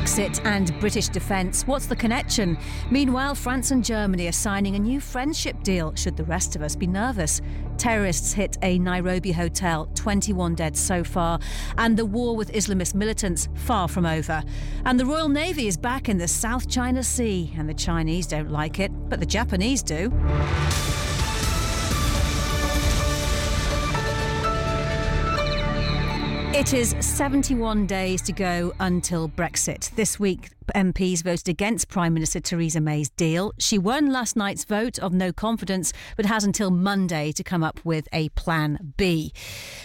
Brexit and British defence. What's the connection? Meanwhile, France and Germany are signing a new friendship deal, should the rest of us be nervous. Terrorists hit a Nairobi hotel, 21 dead so far, and the war with Islamist militants far from over. And the Royal Navy is back in the South China Sea, and the Chinese don't like it, but the Japanese do. It is 71 days to go until Brexit. This week, MPs voted against Prime Minister Theresa May's deal. She won last night's vote of no confidence, but has until Monday to come up with a plan B.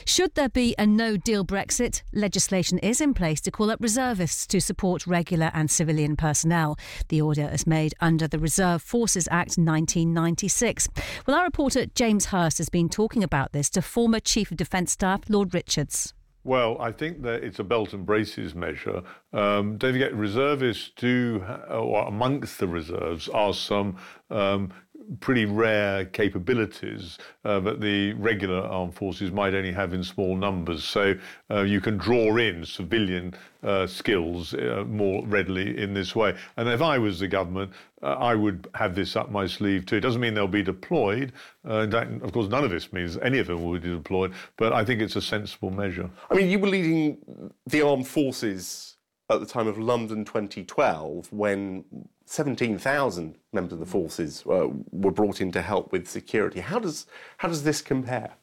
Should there be a no deal Brexit, legislation is in place to call up reservists to support regular and civilian personnel. The order is made under the Reserve Forces Act 1996. Well, our reporter James Hurst has been talking about this to former Chief of Defence Staff Lord Richards. Well, I think that it's a belt and braces measure. Um, don't forget, reservists do, or amongst the reserves, are some um, pretty rare capabilities uh, that the regular armed forces might only have in small numbers. So uh, you can draw in civilian uh, skills uh, more readily in this way. And if I was the government, uh, I would have this up my sleeve too. It doesn't mean they'll be deployed. Uh, of course, none of this means any of them will be deployed, but I think it's a sensible measure. I mean, you were leading the armed forces at the time of London 2012 when 17,000 members of the forces uh, were brought in to help with security. How does, how does this compare?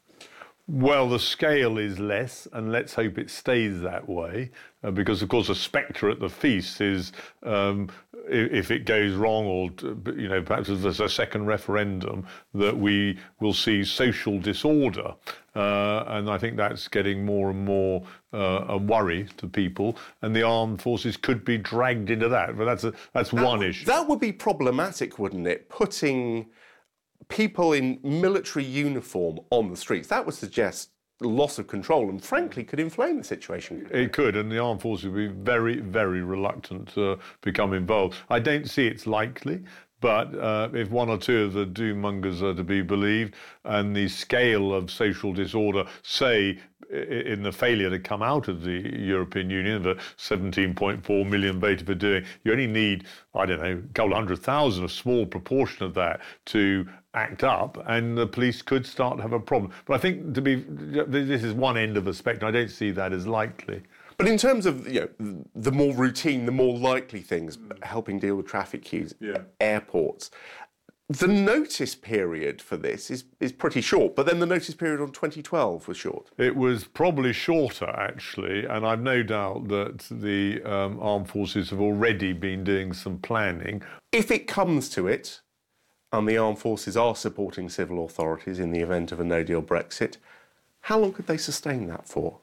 Well, the scale is less, and let's hope it stays that way, uh, because of course the spectre at the feast is um, if it goes wrong, or you know, perhaps there's a second referendum, that we will see social disorder, uh, and I think that's getting more and more uh, a worry to people, and the armed forces could be dragged into that. But that's a, that's that, one issue. That would be problematic, wouldn't it? Putting people in military uniform on the streets that would suggest loss of control and frankly could inflame the situation. It could, and the armed forces would be very, very reluctant to become involved. I don't see it's likely. But uh, if one or two of the doom mongers are to be believed, and the scale of social disorder, say, in the failure to come out of the European Union, the 17.4 million voted for doing, you only need, I don't know, a couple of hundred thousand, a small proportion of that to act up, and the police could start to have a problem. But I think to be this is one end of the spectrum. I don't see that as likely. But in terms of you know, the more routine, the more likely things, helping deal with traffic queues, yeah. airports, the notice period for this is, is pretty short, but then the notice period on 2012 was short. It was probably shorter, actually, and I've no doubt that the um, armed forces have already been doing some planning. If it comes to it, and the armed forces are supporting civil authorities in the event of a no deal Brexit, how long could they sustain that for?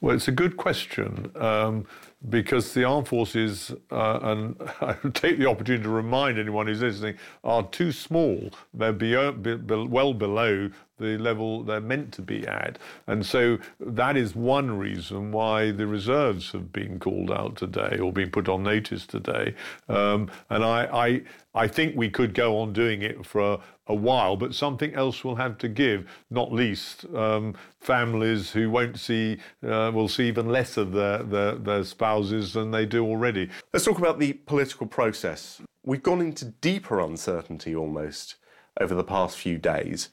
Well, it's a good question um, because the armed forces, uh, and I take the opportunity to remind anyone who's listening, are too small. They're be, be, well below the level they're meant to be at. And so that is one reason why the reserves have been called out today or been put on notice today. Um, and I, I, I think we could go on doing it for a, a while, but something else will have to give, not least um, families who won't see, uh, will see even less of their, their, their spouses than they do already. Let's talk about the political process. We've gone into deeper uncertainty almost over the past few days.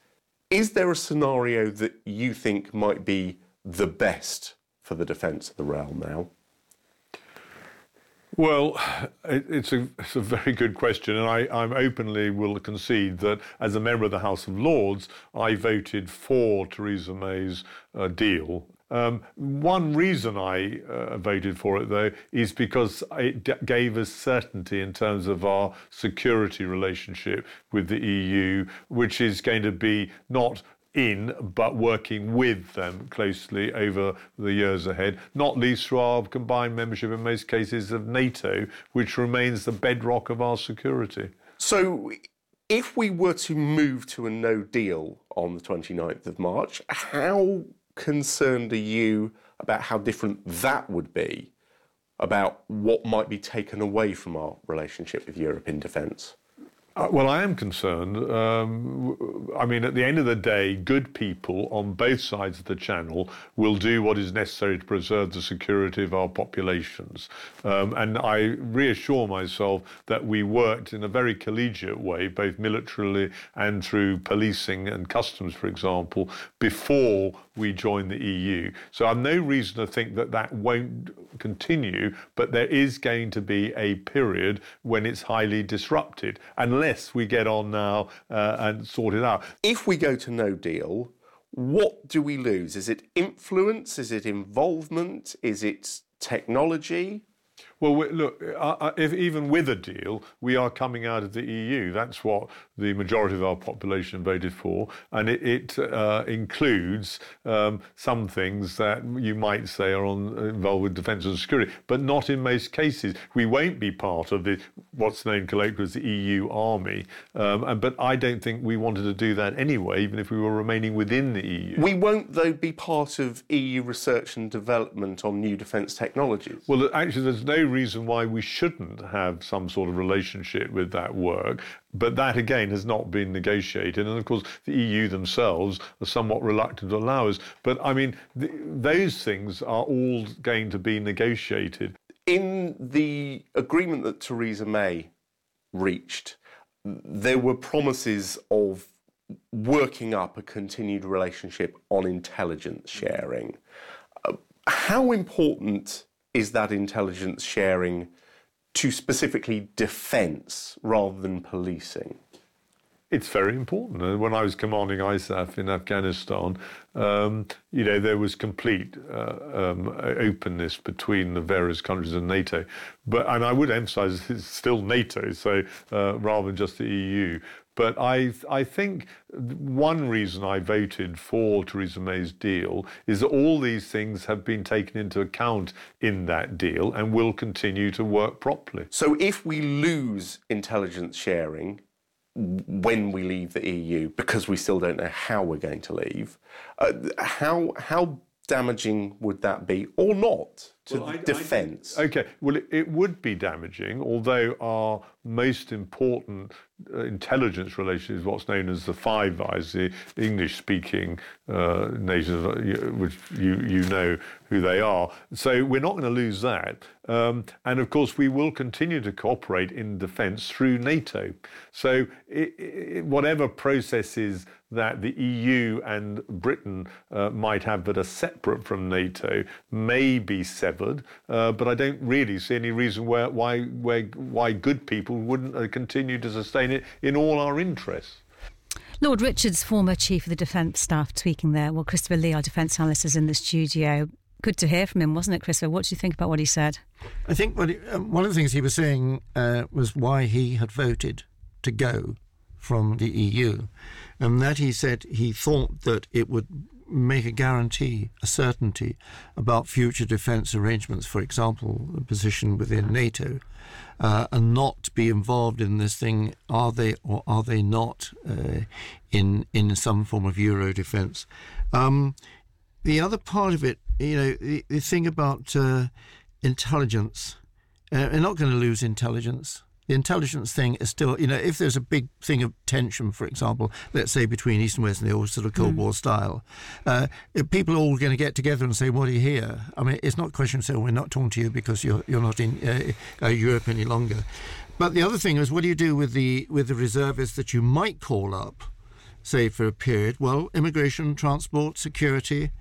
Is there a scenario that you think might be the best for the defence of the realm now? Well, it's a, it's a very good question, and I I'm openly will concede that as a member of the House of Lords, I voted for Theresa May's uh, deal um, one reason I uh, voted for it, though, is because it d- gave us certainty in terms of our security relationship with the EU, which is going to be not in, but working with them closely over the years ahead, not least through our combined membership in most cases of NATO, which remains the bedrock of our security. So, if we were to move to a no deal on the 29th of March, how concerned are you about how different that would be about what might be taken away from our relationship with Europe in defence? Uh, well, I am concerned. Um, I mean, at the end of the day, good people on both sides of the channel will do what is necessary to preserve the security of our populations. Um, and I reassure myself that we worked in a very collegiate way, both militarily and through policing and customs, for example, before we join the EU. So I've no reason to think that that won't continue, but there is going to be a period when it's highly disrupted. Unless we get on now uh, and sort it out. If we go to no deal, what do we lose? Is it influence? Is it involvement? Is it technology? Well, look, if even with a deal, we are coming out of the EU. That's what the majority of our population voted for, and it, it uh, includes um, some things that you might say are on, involved with defence and security, but not in most cases. We won't be part of the what's known colloquially as the EU army, um, and, but I don't think we wanted to do that anyway, even if we were remaining within the EU. We won't, though, be part of EU research and development on new defence technologies. Well, actually, there's no reason why we shouldn't have some sort of relationship with that work. But that again has not been negotiated, and of course the EU themselves are somewhat reluctant to allow us. But I mean, th- those things are all going to be negotiated. In the agreement that Theresa May reached, there were promises of working up a continued relationship on intelligence sharing. Uh, how important is that intelligence sharing to specifically defence rather than policing? It's very important. When I was commanding ISAF in Afghanistan, um, you know, there was complete uh, um, openness between the various countries and NATO. But and I would emphasise it's still NATO, so uh, rather than just the EU. But I, I think one reason I voted for Theresa May's deal is that all these things have been taken into account in that deal and will continue to work properly. So if we lose intelligence sharing when we leave the EU, because we still don't know how we're going to leave, uh, how, how damaging would that be or not to well, defence? Okay, well, it, it, would be damaging, although our most important uh, intelligence relation is what's known as the Five Eyes, the English speaking uh, nations, uh, which you, you know who they are. So we're not going to lose that. Um, and of course, we will continue to cooperate in defence through NATO. So it, it, whatever processes that the EU and Britain uh, might have that are separate from NATO may be severed, uh, but I don't really see any reason where, why, where, why good people wouldn't uh, continue to sustain it in all our interests. Lord Richards, former Chief of the Defence Staff, tweaking there. Well, Christopher Lee, our defence analyst, is in the studio. Good to hear from him, wasn't it, Christopher? What do you think about what he said? I think what he, um, one of the things he was saying uh, was why he had voted to go from the EU and that he said he thought that it would make a guarantee, a certainty about future defence arrangements, for example, the position within NATO, uh, and not be involved in this thing. Are they or are they not uh, in in some form of Euro defence? Um, the other part of it, you know, the, the thing about uh, intelligence, uh, we're not going to lose intelligence the intelligence thing is still, you know, if there's a big thing of tension, for example, let's say between East and West in the old sort of Cold mm. War style, uh, people are all going to get together and say, "What are you here?" I mean, it's not a question of saying we're not talking to you because you're you're not in uh, uh, Europe any longer. But the other thing is, what do you do with the with the reservists that you might call up, say for a period? Well, immigration, transport, security,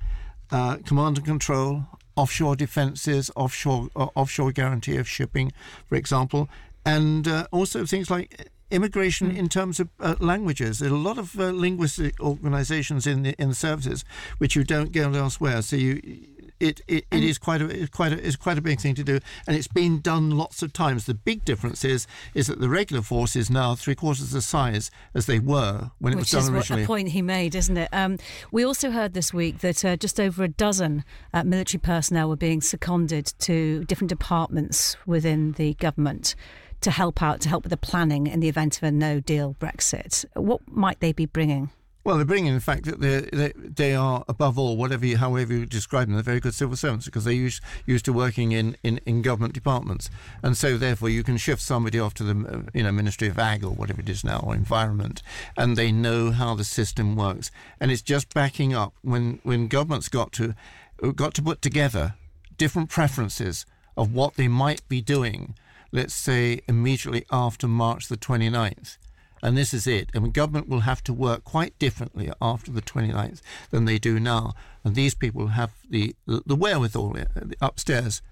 uh, command and control, offshore defences, offshore uh, offshore guarantee of shipping, for example and uh, also things like immigration mm. in terms of uh, languages. There are a lot of uh, linguistic organisations in the in the services which you don't get elsewhere. So you. It, it, it is quite a quite a is quite a big thing to do, and it's been done lots of times. The big difference is is that the regular force is now three quarters the size as they were when it Which was done originally. Which is a point he made, isn't it? Um, we also heard this week that uh, just over a dozen uh, military personnel were being seconded to different departments within the government to help out, to help with the planning in the event of a no deal Brexit. What might they be bringing? Well, they're bringing the fact that they they are above all, whatever you, however you describe them, they're very good civil servants because they're used used to working in, in, in government departments, and so therefore you can shift somebody off to the uh, you know Ministry of Ag or whatever it is now or Environment, and they know how the system works, and it's just backing up when when governments got to got to put together different preferences of what they might be doing, let's say immediately after March the 29th and this is it. Mean, government will have to work quite differently after the 29th than they do now. And these people have the, the wherewithal uh, upstairs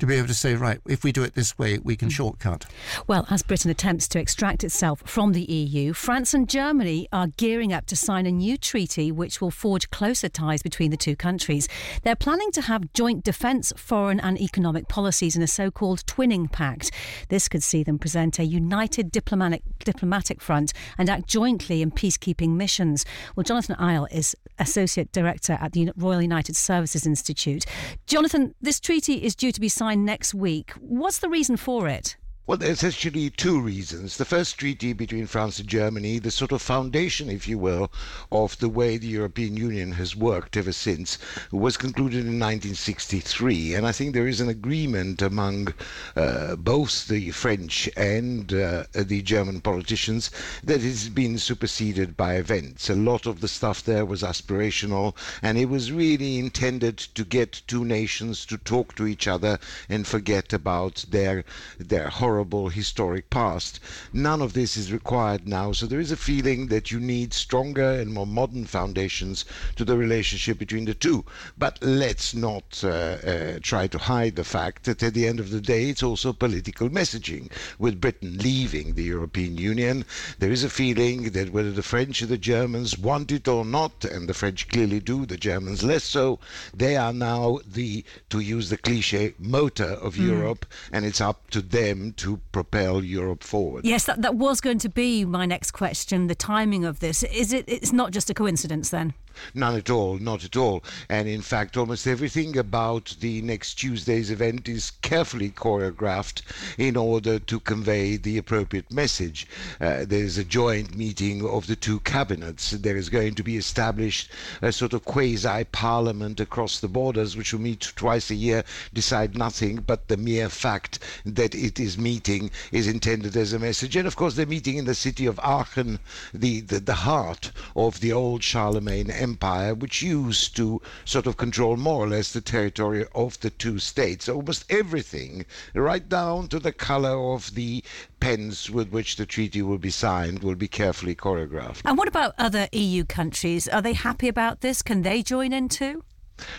to be able to say, right, if we do it this way, we can mm. shortcut. Well, as Britain attempts to extract itself from the EU, France and Germany are gearing up to sign a new treaty which will forge closer ties between the two countries. They're planning to have joint defence, foreign, and economic policies in a so called twinning pact. This could see them present a united diplomatic, diplomatic front and act jointly in peacekeeping missions. Well, Jonathan Eyal is Associate Director at the Royal United Services Institute. Jonathan, this treaty is due to be signed next week. What's the reason for it? Well, there's actually two reasons. The first treaty between France and Germany, the sort of foundation, if you will, of the way the European Union has worked ever since, was concluded in 1963. And I think there is an agreement among uh, both the French and uh, the German politicians that it has been superseded by events. A lot of the stuff there was aspirational, and it was really intended to get two nations to talk to each other and forget about their their horrible historic past. None of this is required now, so there is a feeling that you need stronger and more modern foundations to the relationship between the two. But let's not uh, uh, try to hide the fact that at the end of the day, it's also political messaging. With Britain leaving the European Union, there is a feeling that whether the French or the Germans want it or not, and the French clearly do, the Germans less so, they are now the, to use the cliche, motor of mm. Europe, and it's up to them to propel Europe forward. Yes, that, that was going to be my next question. The timing of this is it? It's not just a coincidence, then. None at all, not at all. And in fact, almost everything about the next Tuesday's event is carefully choreographed in order to convey the appropriate message. Uh, there's a joint meeting of the two cabinets. There is going to be established a sort of quasi parliament across the borders, which will meet twice a year, decide nothing, but the mere fact that it is meeting is intended as a message. And of course, they're meeting in the city of Aachen, the, the, the heart of the old Charlemagne empire, which used to sort of control more or less the territory of the two states. Almost everything, right down to the color of the pens with which the treaty will be signed, will be carefully choreographed. And what about other EU countries? Are they happy about this? Can they join in too?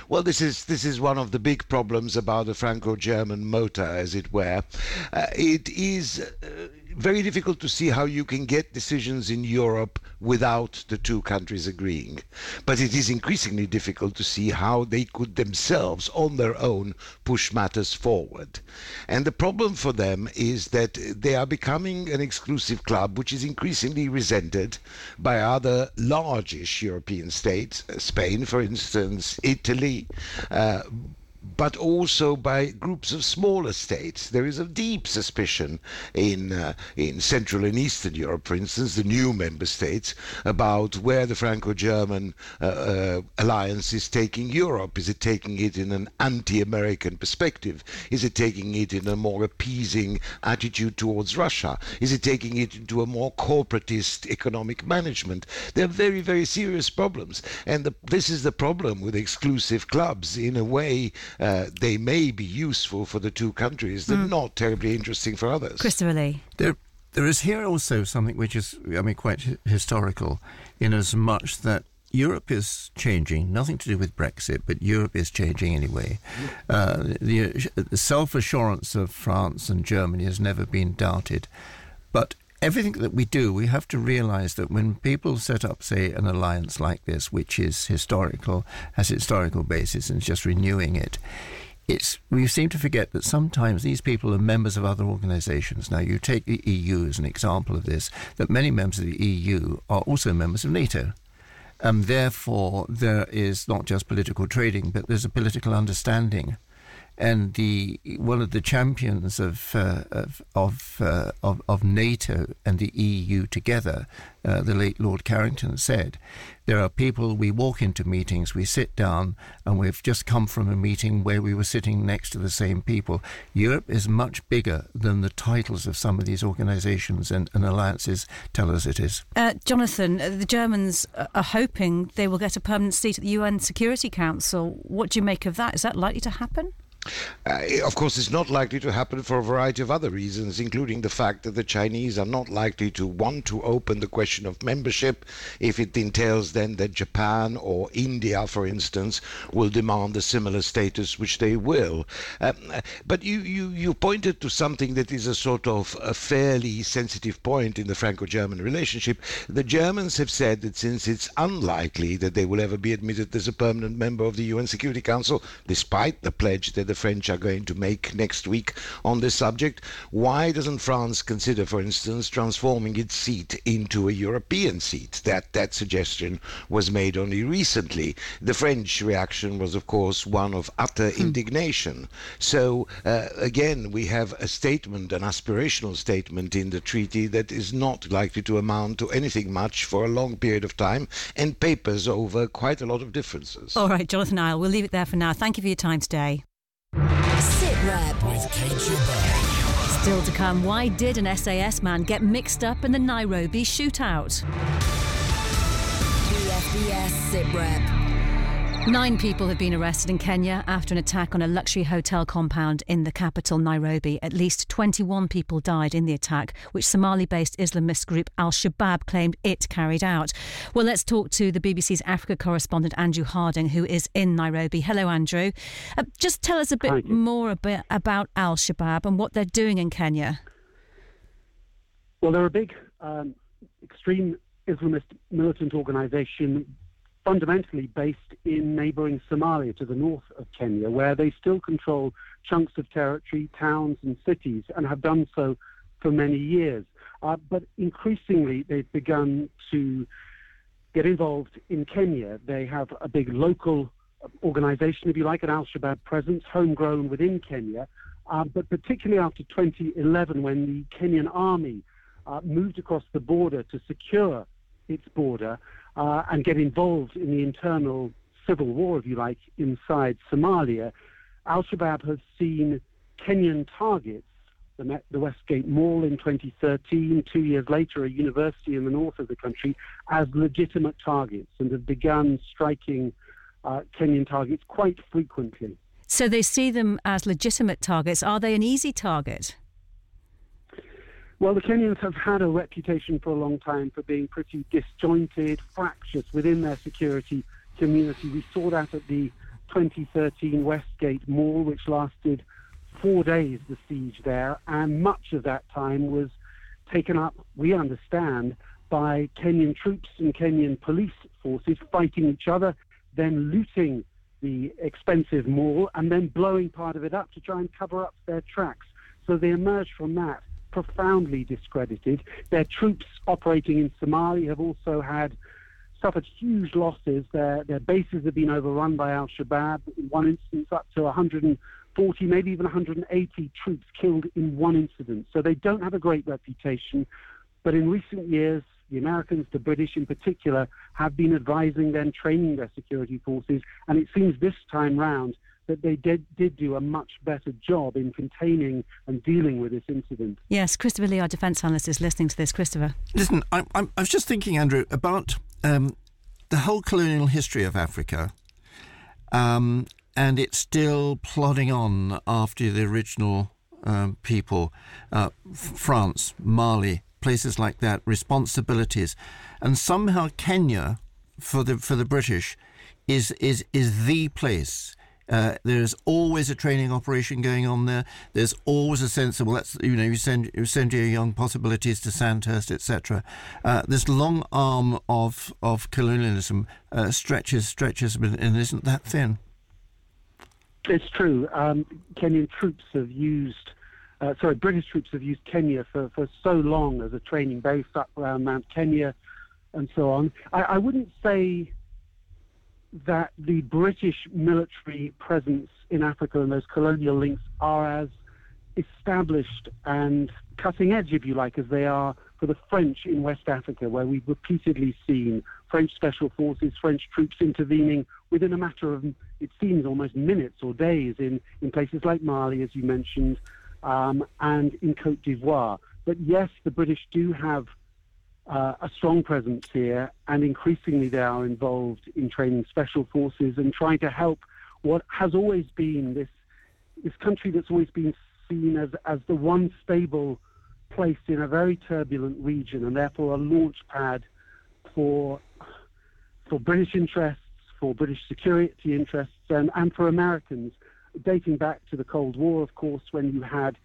Well, this is this is one of the big problems about the Franco-German motor, as it were. Uh, it is. Very difficult to see how you can get decisions in Europe without the two countries agreeing. But it is increasingly difficult to see how they could themselves, on their own, push matters forward. And the problem for them is that they are becoming an exclusive club, which is increasingly resented by other largish European states, Spain, for instance, Italy. Uh, but also by groups of smaller states. There is a deep suspicion in uh, in Central and Eastern Europe, for instance, the new member states, about where the Franco-German uh, uh, alliance is taking Europe. Is it taking it in an anti-American perspective? Is it taking it in a more appeasing attitude towards Russia? Is it taking it into a more corporatist economic management? They're very, very serious problems, and the, this is the problem with exclusive clubs. In a way, uh, they may be useful for the two countries. They're mm. not terribly interesting for others. Christopher Lee. There, there is here also something which is, I mean, quite historical, in as much that Europe is changing, nothing to do with Brexit, but Europe is changing anyway. Uh, the, the self assurance of France and Germany has never been doubted. But everything that we do, we have to realize that when people set up, say, an alliance like this, which is historical, has historical basis and is just renewing it, it's we seem to forget that sometimes these people are members of other organizations. Now, you take the EU as an example of this, that many members of the EU are also members of NATO. And therefore, there is not just political trading, but there's a political understanding and the one of the champions of uh, of of, uh, of, of NATO and the EU together, uh, the late Lord Carrington said, there are people we walk into meetings, we sit down, and we've just come from a meeting where we were sitting next to the same people. Europe is much bigger than the titles of some of these organisations and, and, alliances tell us it is. Uh, Jonathan, uh, the Germans are hoping they will get a permanent seat at the UN Security Council. What do you make of that? Is that likely to happen? Uh, of course, it's not likely to happen for a variety of other reasons, including the fact that the Chinese are not likely to want to open the question of membership if it entails then that Japan or India, for instance, will demand a similar status, which they will. Um, but you, you, you pointed to something that is a sort of a fairly sensitive point in the Franco German relationship. The Germans have said that since it's unlikely that they will ever be admitted as a permanent member of the UN Security Council, despite the pledge that the French are going to make next week on this subject. Why doesn't France consider, for instance, transforming its seat into a European seat? That that suggestion was made only recently. The French reaction was, of course, one of utter hmm. indignation. So uh, again, we have a statement, an aspirational statement in the treaty that is not likely to amount to anything much for a long period of time and papers over quite a lot of differences. All right, Jonathan Eyal, we'll leave it there for now. Thank you for your time today. Sit Rep with Kate Still to come, why did an SAS man get mixed up in the Nairobi shootout? Sit Rep. Nine people have been arrested in Kenya after an attack on a luxury hotel compound in the capital, Nairobi. At least 21 people died in the attack, which Somali based Islamist group Al Shabaab claimed it carried out. Well, let's talk to the BBC's Africa correspondent, Andrew Harding, who is in Nairobi. Hello, Andrew. Uh, just tell us a bit more about, about Al Shabaab and what they're doing in Kenya. Well, they're a big, um, extreme Islamist militant organization fundamentally based in neighboring Somalia to the north of Kenya, where they still control chunks of territory, towns, and cities, and have done so for many years. Uh, but increasingly, they've begun to get involved in Kenya. They have a big local organization, if you like, an Al Shabaab presence, homegrown within Kenya. Uh, but particularly after 2011, when the Kenyan army uh, moved across the border to secure its border, uh, and get involved in the internal civil war, if you like, inside Somalia, Al Shabaab has seen Kenyan targets, the, the Westgate Mall in 2013, two years later, a university in the north of the country, as legitimate targets and have begun striking uh, Kenyan targets quite frequently. So they see them as legitimate targets. Are they an easy target? Well, the Kenyans have had a reputation for a long time for being pretty disjointed, fractious within their security community. We saw that at the 2013 Westgate Mall, which lasted four days, the siege there, and much of that time was taken up, we understand, by Kenyan troops and Kenyan police forces fighting each other, then looting the expensive mall, and then blowing part of it up to try and cover up their tracks. So they emerged from that profoundly discredited. Their troops operating in Somalia have also had suffered huge losses. Their, their bases have been overrun by Al Shabaab. In one instance, up to 140, maybe even 180 troops killed in one incident. So they don't have a great reputation. But in recent years, the Americans, the British in particular, have been advising them, training their security forces. And it seems this time round that they did, did do a much better job in containing and dealing with this incident. Yes, Christopher Lee, our defence analyst, is listening to this. Christopher. Listen, I, I, I was just thinking, Andrew, about um, the whole colonial history of Africa. Um, and it's still plodding on after the original um, people, uh, France, Mali, places like that, responsibilities, and somehow Kenya, for the for the British, is is is the place uh, there's always a training operation going on there. There's always a sense of well, that's you know you send you send your young possibilities to Sandhurst, etc. Uh, this long arm of of colonialism uh, stretches stretches and isn't that thin. It's true. Um, Kenyan troops have used. Uh, sorry, British troops have used Kenya for, for so long as a training base up around Mount Kenya and so on. I, I wouldn't say that the British military presence in Africa and those colonial links are as established and cutting edge, if you like, as they are for the French in West Africa, where we've repeatedly seen French special forces, French troops intervening within a matter of, it seems, almost minutes or days in, in places like Mali, as you mentioned, um, and in Cote d'Ivoire. But yes, the British do have uh, a strong presence here, and increasingly they are involved in training special forces and trying to help what has always been this this country that's always been seen as, as the one stable place in a very turbulent region, and therefore a launch pad for for British interests, for British security interests, and, and for Americans, dating back to the Cold War, of course, when you had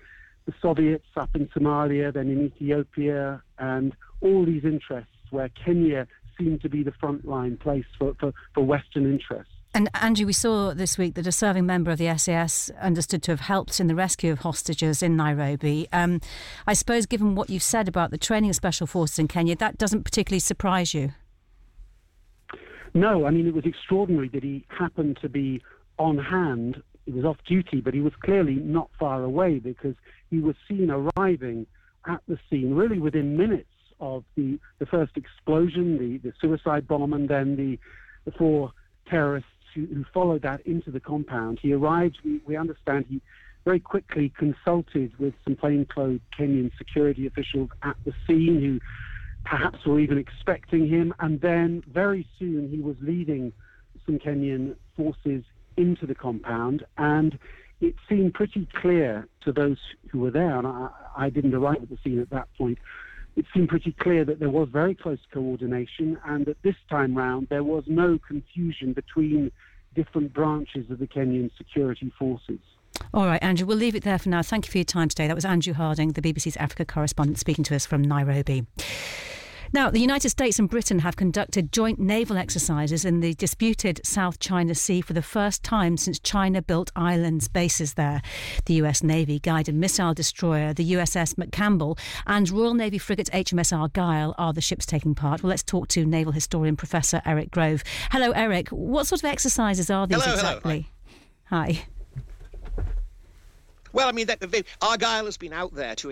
the Soviets up in Somalia, then in Ethiopia, and all these interests where Kenya seemed to be the frontline place for, for, for Western interests. And Andrew, we saw this week that a serving member of the SAS understood to have helped in the rescue of hostages in Nairobi. Um, I suppose, given what you've said about the training of special forces in Kenya, that doesn't particularly surprise you. No, I mean, it was extraordinary that he happened to be on hand. He was off duty, but he was clearly not far away because he was seen arriving at the scene really within minutes of the, the first explosion, the, the suicide bomb, and then the, the four terrorists who, who followed that into the compound. He arrived, we, we understand he very quickly consulted with some plainclothes Kenyan security officials at the scene who perhaps were even expecting him. And then very soon he was leading some Kenyan forces into the compound. And it seemed pretty clear to those who were there, and I, I didn't arrive at the scene at that point, it seemed pretty clear that there was very close coordination and that this time round there was no confusion between different branches of the Kenyan security forces. All right, Andrew, we'll leave it there for now. Thank you for your time today. That was Andrew Harding, the BBC's Africa correspondent, speaking to us from Nairobi. Now, the United States and Britain have conducted joint naval exercises in the disputed South China Sea for the first time since China built islands bases there. The US Navy guided missile destroyer, the USS McCampbell, and Royal Navy frigate HMS Argyll are the ships taking part. Well, let's talk to naval historian Professor Eric Grove. Hello, Eric. What sort of exercises are these hello, exactly? Hello. Hi. Well, I mean, Argyll has been out there to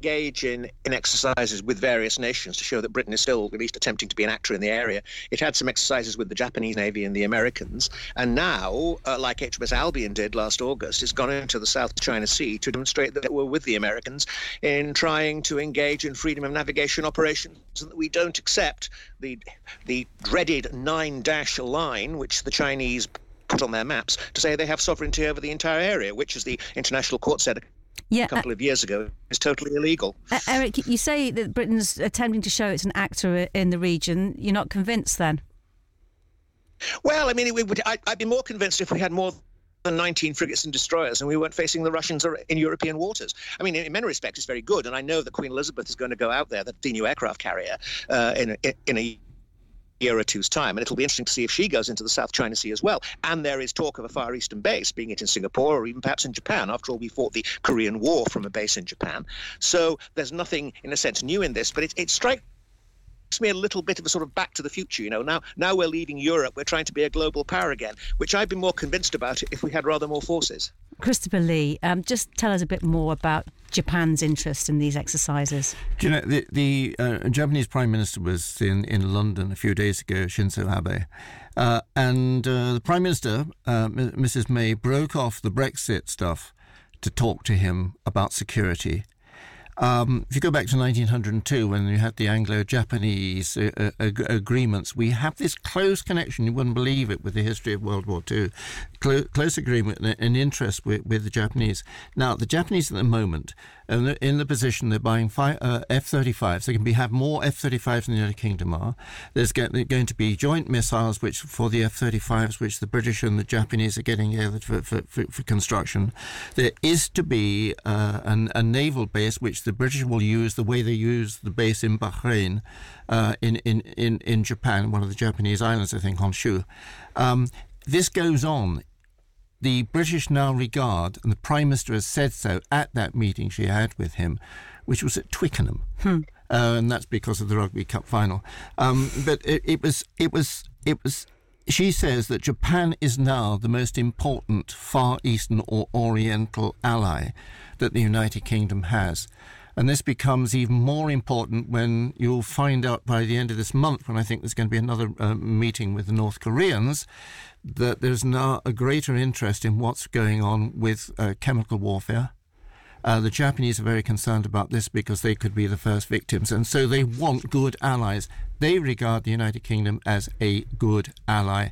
engage in, in exercises with various nations to show that Britain is still at least attempting to be an actor in the area. It had some exercises with the Japanese Navy and the Americans, and now, uh, like HMS Albion did last August, it's gone into the South China Sea to demonstrate that we're with the Americans in trying to engage in freedom of navigation operations, and that we don't accept the the dreaded nine dash line, which the Chinese put on their maps to say they have sovereignty over the entire area, which, as the International Court said yeah, a couple uh, of years ago is totally illegal. Uh, Eric, you say that Britain's attempting to show it's an actor in the region. You're not convinced then? Well, I mean, would, I, I'd be more convinced if we had more than 19 frigates and destroyers, and we weren't facing the Russians in European waters. I mean, in many respects, it's very good, and I know that Queen Elizabeth is going to go out there, the new aircraft carrier, uh, in, a, in a year or two's time. And it'll be interesting to see if she goes into the South China Sea as well. And there is talk of a Far Eastern base, being it in Singapore or even perhaps in Japan. After all, we fought the Korean War from a base in Japan. So there's nothing, in a sense, new in this, but it, it strikes me a little bit of a sort of back to the future. You know, now now we're leaving Europe, we're trying to be a global power again, which I'd be more convinced about if we had rather more forces. Christopher Lee, um, just tell us a bit more about Japan's interest in these exercises. Do you know the, the uh, Japanese Prime Minister was in, in London a few days ago, Shinzo Abe, uh, and uh, the Prime Minister, uh, Mrs May, broke off the Brexit stuff to talk to him about security um, if you go back to 1902, when you had the Anglo-Japanese uh, uh, ag- agreements, we have this close connection. You wouldn't believe it with the history of World War II. Clo- close agreement and interest with, with, the Japanese. Now, the Japanese at the moment are in the position they're buying uh, F-35s. They can be, have more F-35s than the United Kingdom are. There's going to be joint missiles, which for the F-35s, which the British and the Japanese are getting together for, for, for, for construction. There is to be uh, an, a naval base which the British will use the way they use the base in Bahrain, uh, in, in, in, in Japan, one of the Japanese islands, I think, Honshu. Um, this goes on. The British now regard, and the Prime Minister has said so at that meeting she had with him, which was at Twickenham. Hmm. Uh, and that's because of the Rugby Cup final. Um, but it, it was, it was, it was she says that Japan is now the most important Far Eastern or Oriental ally that the United Kingdom has. And this becomes even more important when you'll find out by the end of this month, when I think there's going to be another uh, meeting with the North Koreans, that there's now a greater interest in what's going on with uh, chemical warfare. Uh, the Japanese are very concerned about this because they could be the first victims, and so they want good allies. They regard the United Kingdom as a good ally,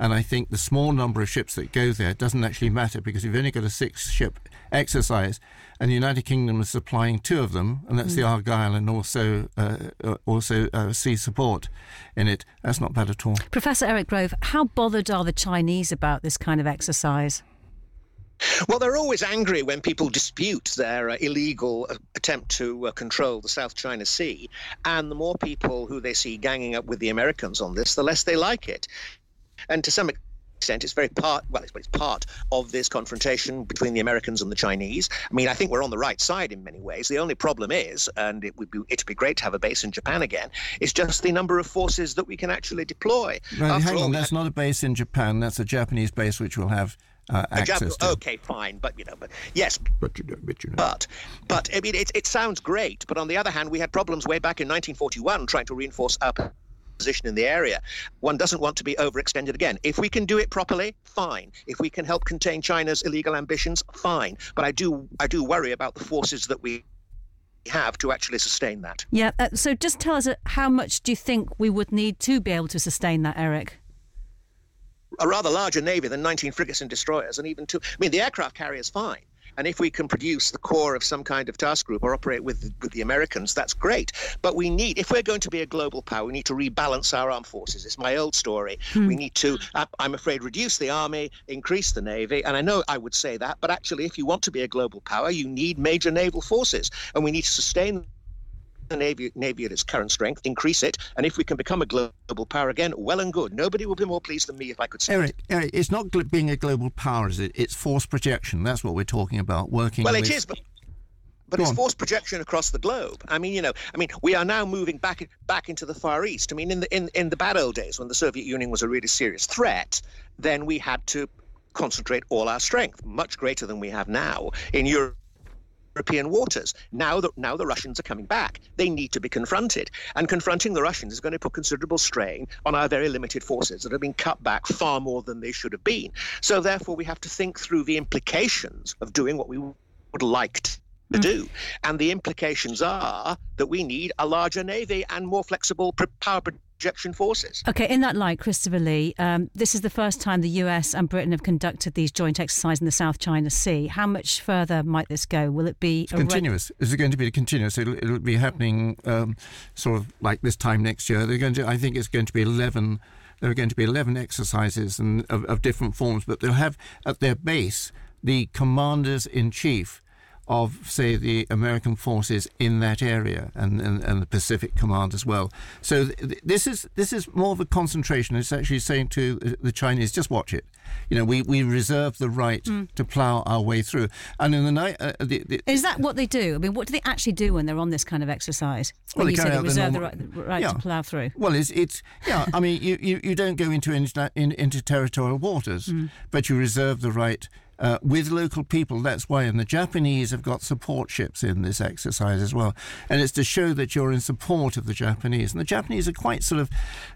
and I think the small number of ships that go there doesn't actually matter because you've only got a six ship exercise, and the United Kingdom is supplying two of them, and that's mm. the Argyll and also uh, uh, also uh, sea support in it. That's not bad at all. Professor Eric Grove, how bothered are the Chinese about this kind of exercise? Well, they're always angry when people dispute their uh, illegal uh, attempt to uh, control the South China Sea. And the more people who they see ganging up with the Americans on this, the less they like it. And to some extent, it's very part, well, it's, it's part of this confrontation between the Americans and the Chinese. I mean, I think we're on the right side in many ways. The only problem is, and it would be, it'd be great to have a base in Japan again, It's just the number of forces that we can actually deploy. Right, hang on, that's not a base in Japan. That's a Japanese base which will have uh, access to. Okay, fine, but you know, but yes, but you know, but you know. But, but I mean, it, it sounds great, but on the other hand, we had problems way back in 1941 trying to reinforce our position in the area. One doesn't want to be overextended again. If we can do it properly, fine. If we can help contain China's illegal ambitions, fine. But I do, I do worry about the forces that we have to actually sustain that. Yeah. Uh, so just tell us, uh, how much do you think we would need to be able to sustain that, Eric? a rather larger navy than 19 frigates and destroyers, and even two. I mean, the aircraft carrier is fine. And if we can produce the core of some kind of task group or operate with, with the Americans, that's great. But we need, if we're going to be a global power, we need to rebalance our armed forces. It's my old story. Hmm. We need to, I'm afraid, reduce the army, increase the navy. And I know I would say that, but actually, if you want to be a global power, you need major naval forces. And we need to sustain the Navy, Navy at its current strength, increase it, and if we can become a global power again, well and good. Nobody will be more pleased than me if I could say Eric, it. Eric, it's not being a global power, is it? It's force projection. That's what we're talking about, working Well, with... it is, but but it's force projection across the globe. I mean, you know, I mean, we are now moving back back into the Far East. I mean, in the in in the bad old days when the Soviet Union was a really serious threat, then we had to concentrate all our strength, much greater than we have now in Europe European waters. Now that now the Russians are coming back, they need to be confronted, and confronting the Russians is going to put considerable strain on our very limited forces that have been cut back far more than they should have been. So therefore, we have to think through the implications of doing what we would like to mm. do. And the implications are that we need a larger navy and more flexible power projection forces. Okay, in that light, Christopher Lee, um, this is the first time the US and Britain have conducted these joint exercises in the South China Sea. How much further might this go? Will it be continuous? Re- is it going to be continuous? It'll, it'll be happening um, sort of like this time next year. They're going to. I think it's going to be eleven. There are going to be eleven exercises and of, of different forms, but they'll have at their base the commanders in chief of, say, the American forces in that area and, and, and the Pacific Command as well. So th- this is this is more of a concentration. It's actually saying to the Chinese, just watch it. You know, we, we reserve the right mm. to plough our way through. And in the night, uh, the, the, is that what they do? I mean, what do they actually do when they're on this kind of exercise? Well, they you say they reserve the, normal, the right, right yeah. to plough through. Well, it's, it's yeah. I mean, you, you, you don't go into inter, in, into territorial waters, mm. but you reserve the right uh, with local people. That's why, and the Japanese have got support ships in this exercise as well, and it's to show that you're in support of the Japanese. And the Japanese are quite sort of,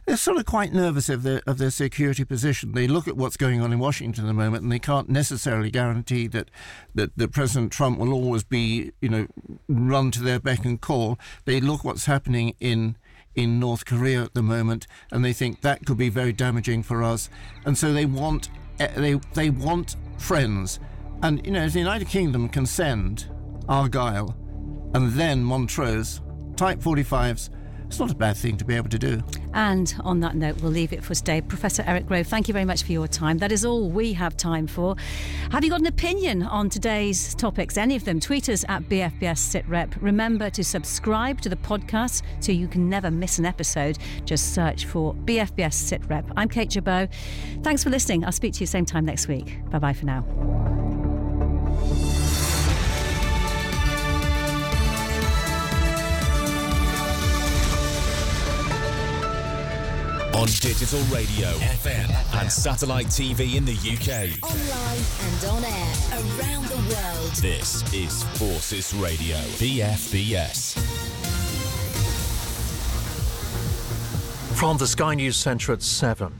they're sort of quite nervous of their of their security position. They look at what's going on in Washington at the moment, and they can't necessarily guarantee that that, that President Trump will always be, you know, run to their beck and call. They look what's happening in in North Korea at the moment, and they think that could be very damaging for us. And so they want Eh, they they want friends, and you know the United Kingdom can send Argyll, and then Montrose Type 45s. It's not a bad thing to be able to do. And on that note, we'll leave it for today. Professor Eric Grove, thank you very much for your time. That is all we have time for. Have you got an opinion on today's topics? Any of them? Tweet us at BFBS SitRep. Remember to subscribe to the podcast so you can never miss an episode. Just search for BFBS SitRep. I'm Kate Jabot. Thanks for listening. I'll speak to you same time next week. Bye bye for now. On digital radio, FM, and satellite TV in the UK. Online and on air around the world. This is Forces Radio, BFBS. From the Sky News Centre at 7.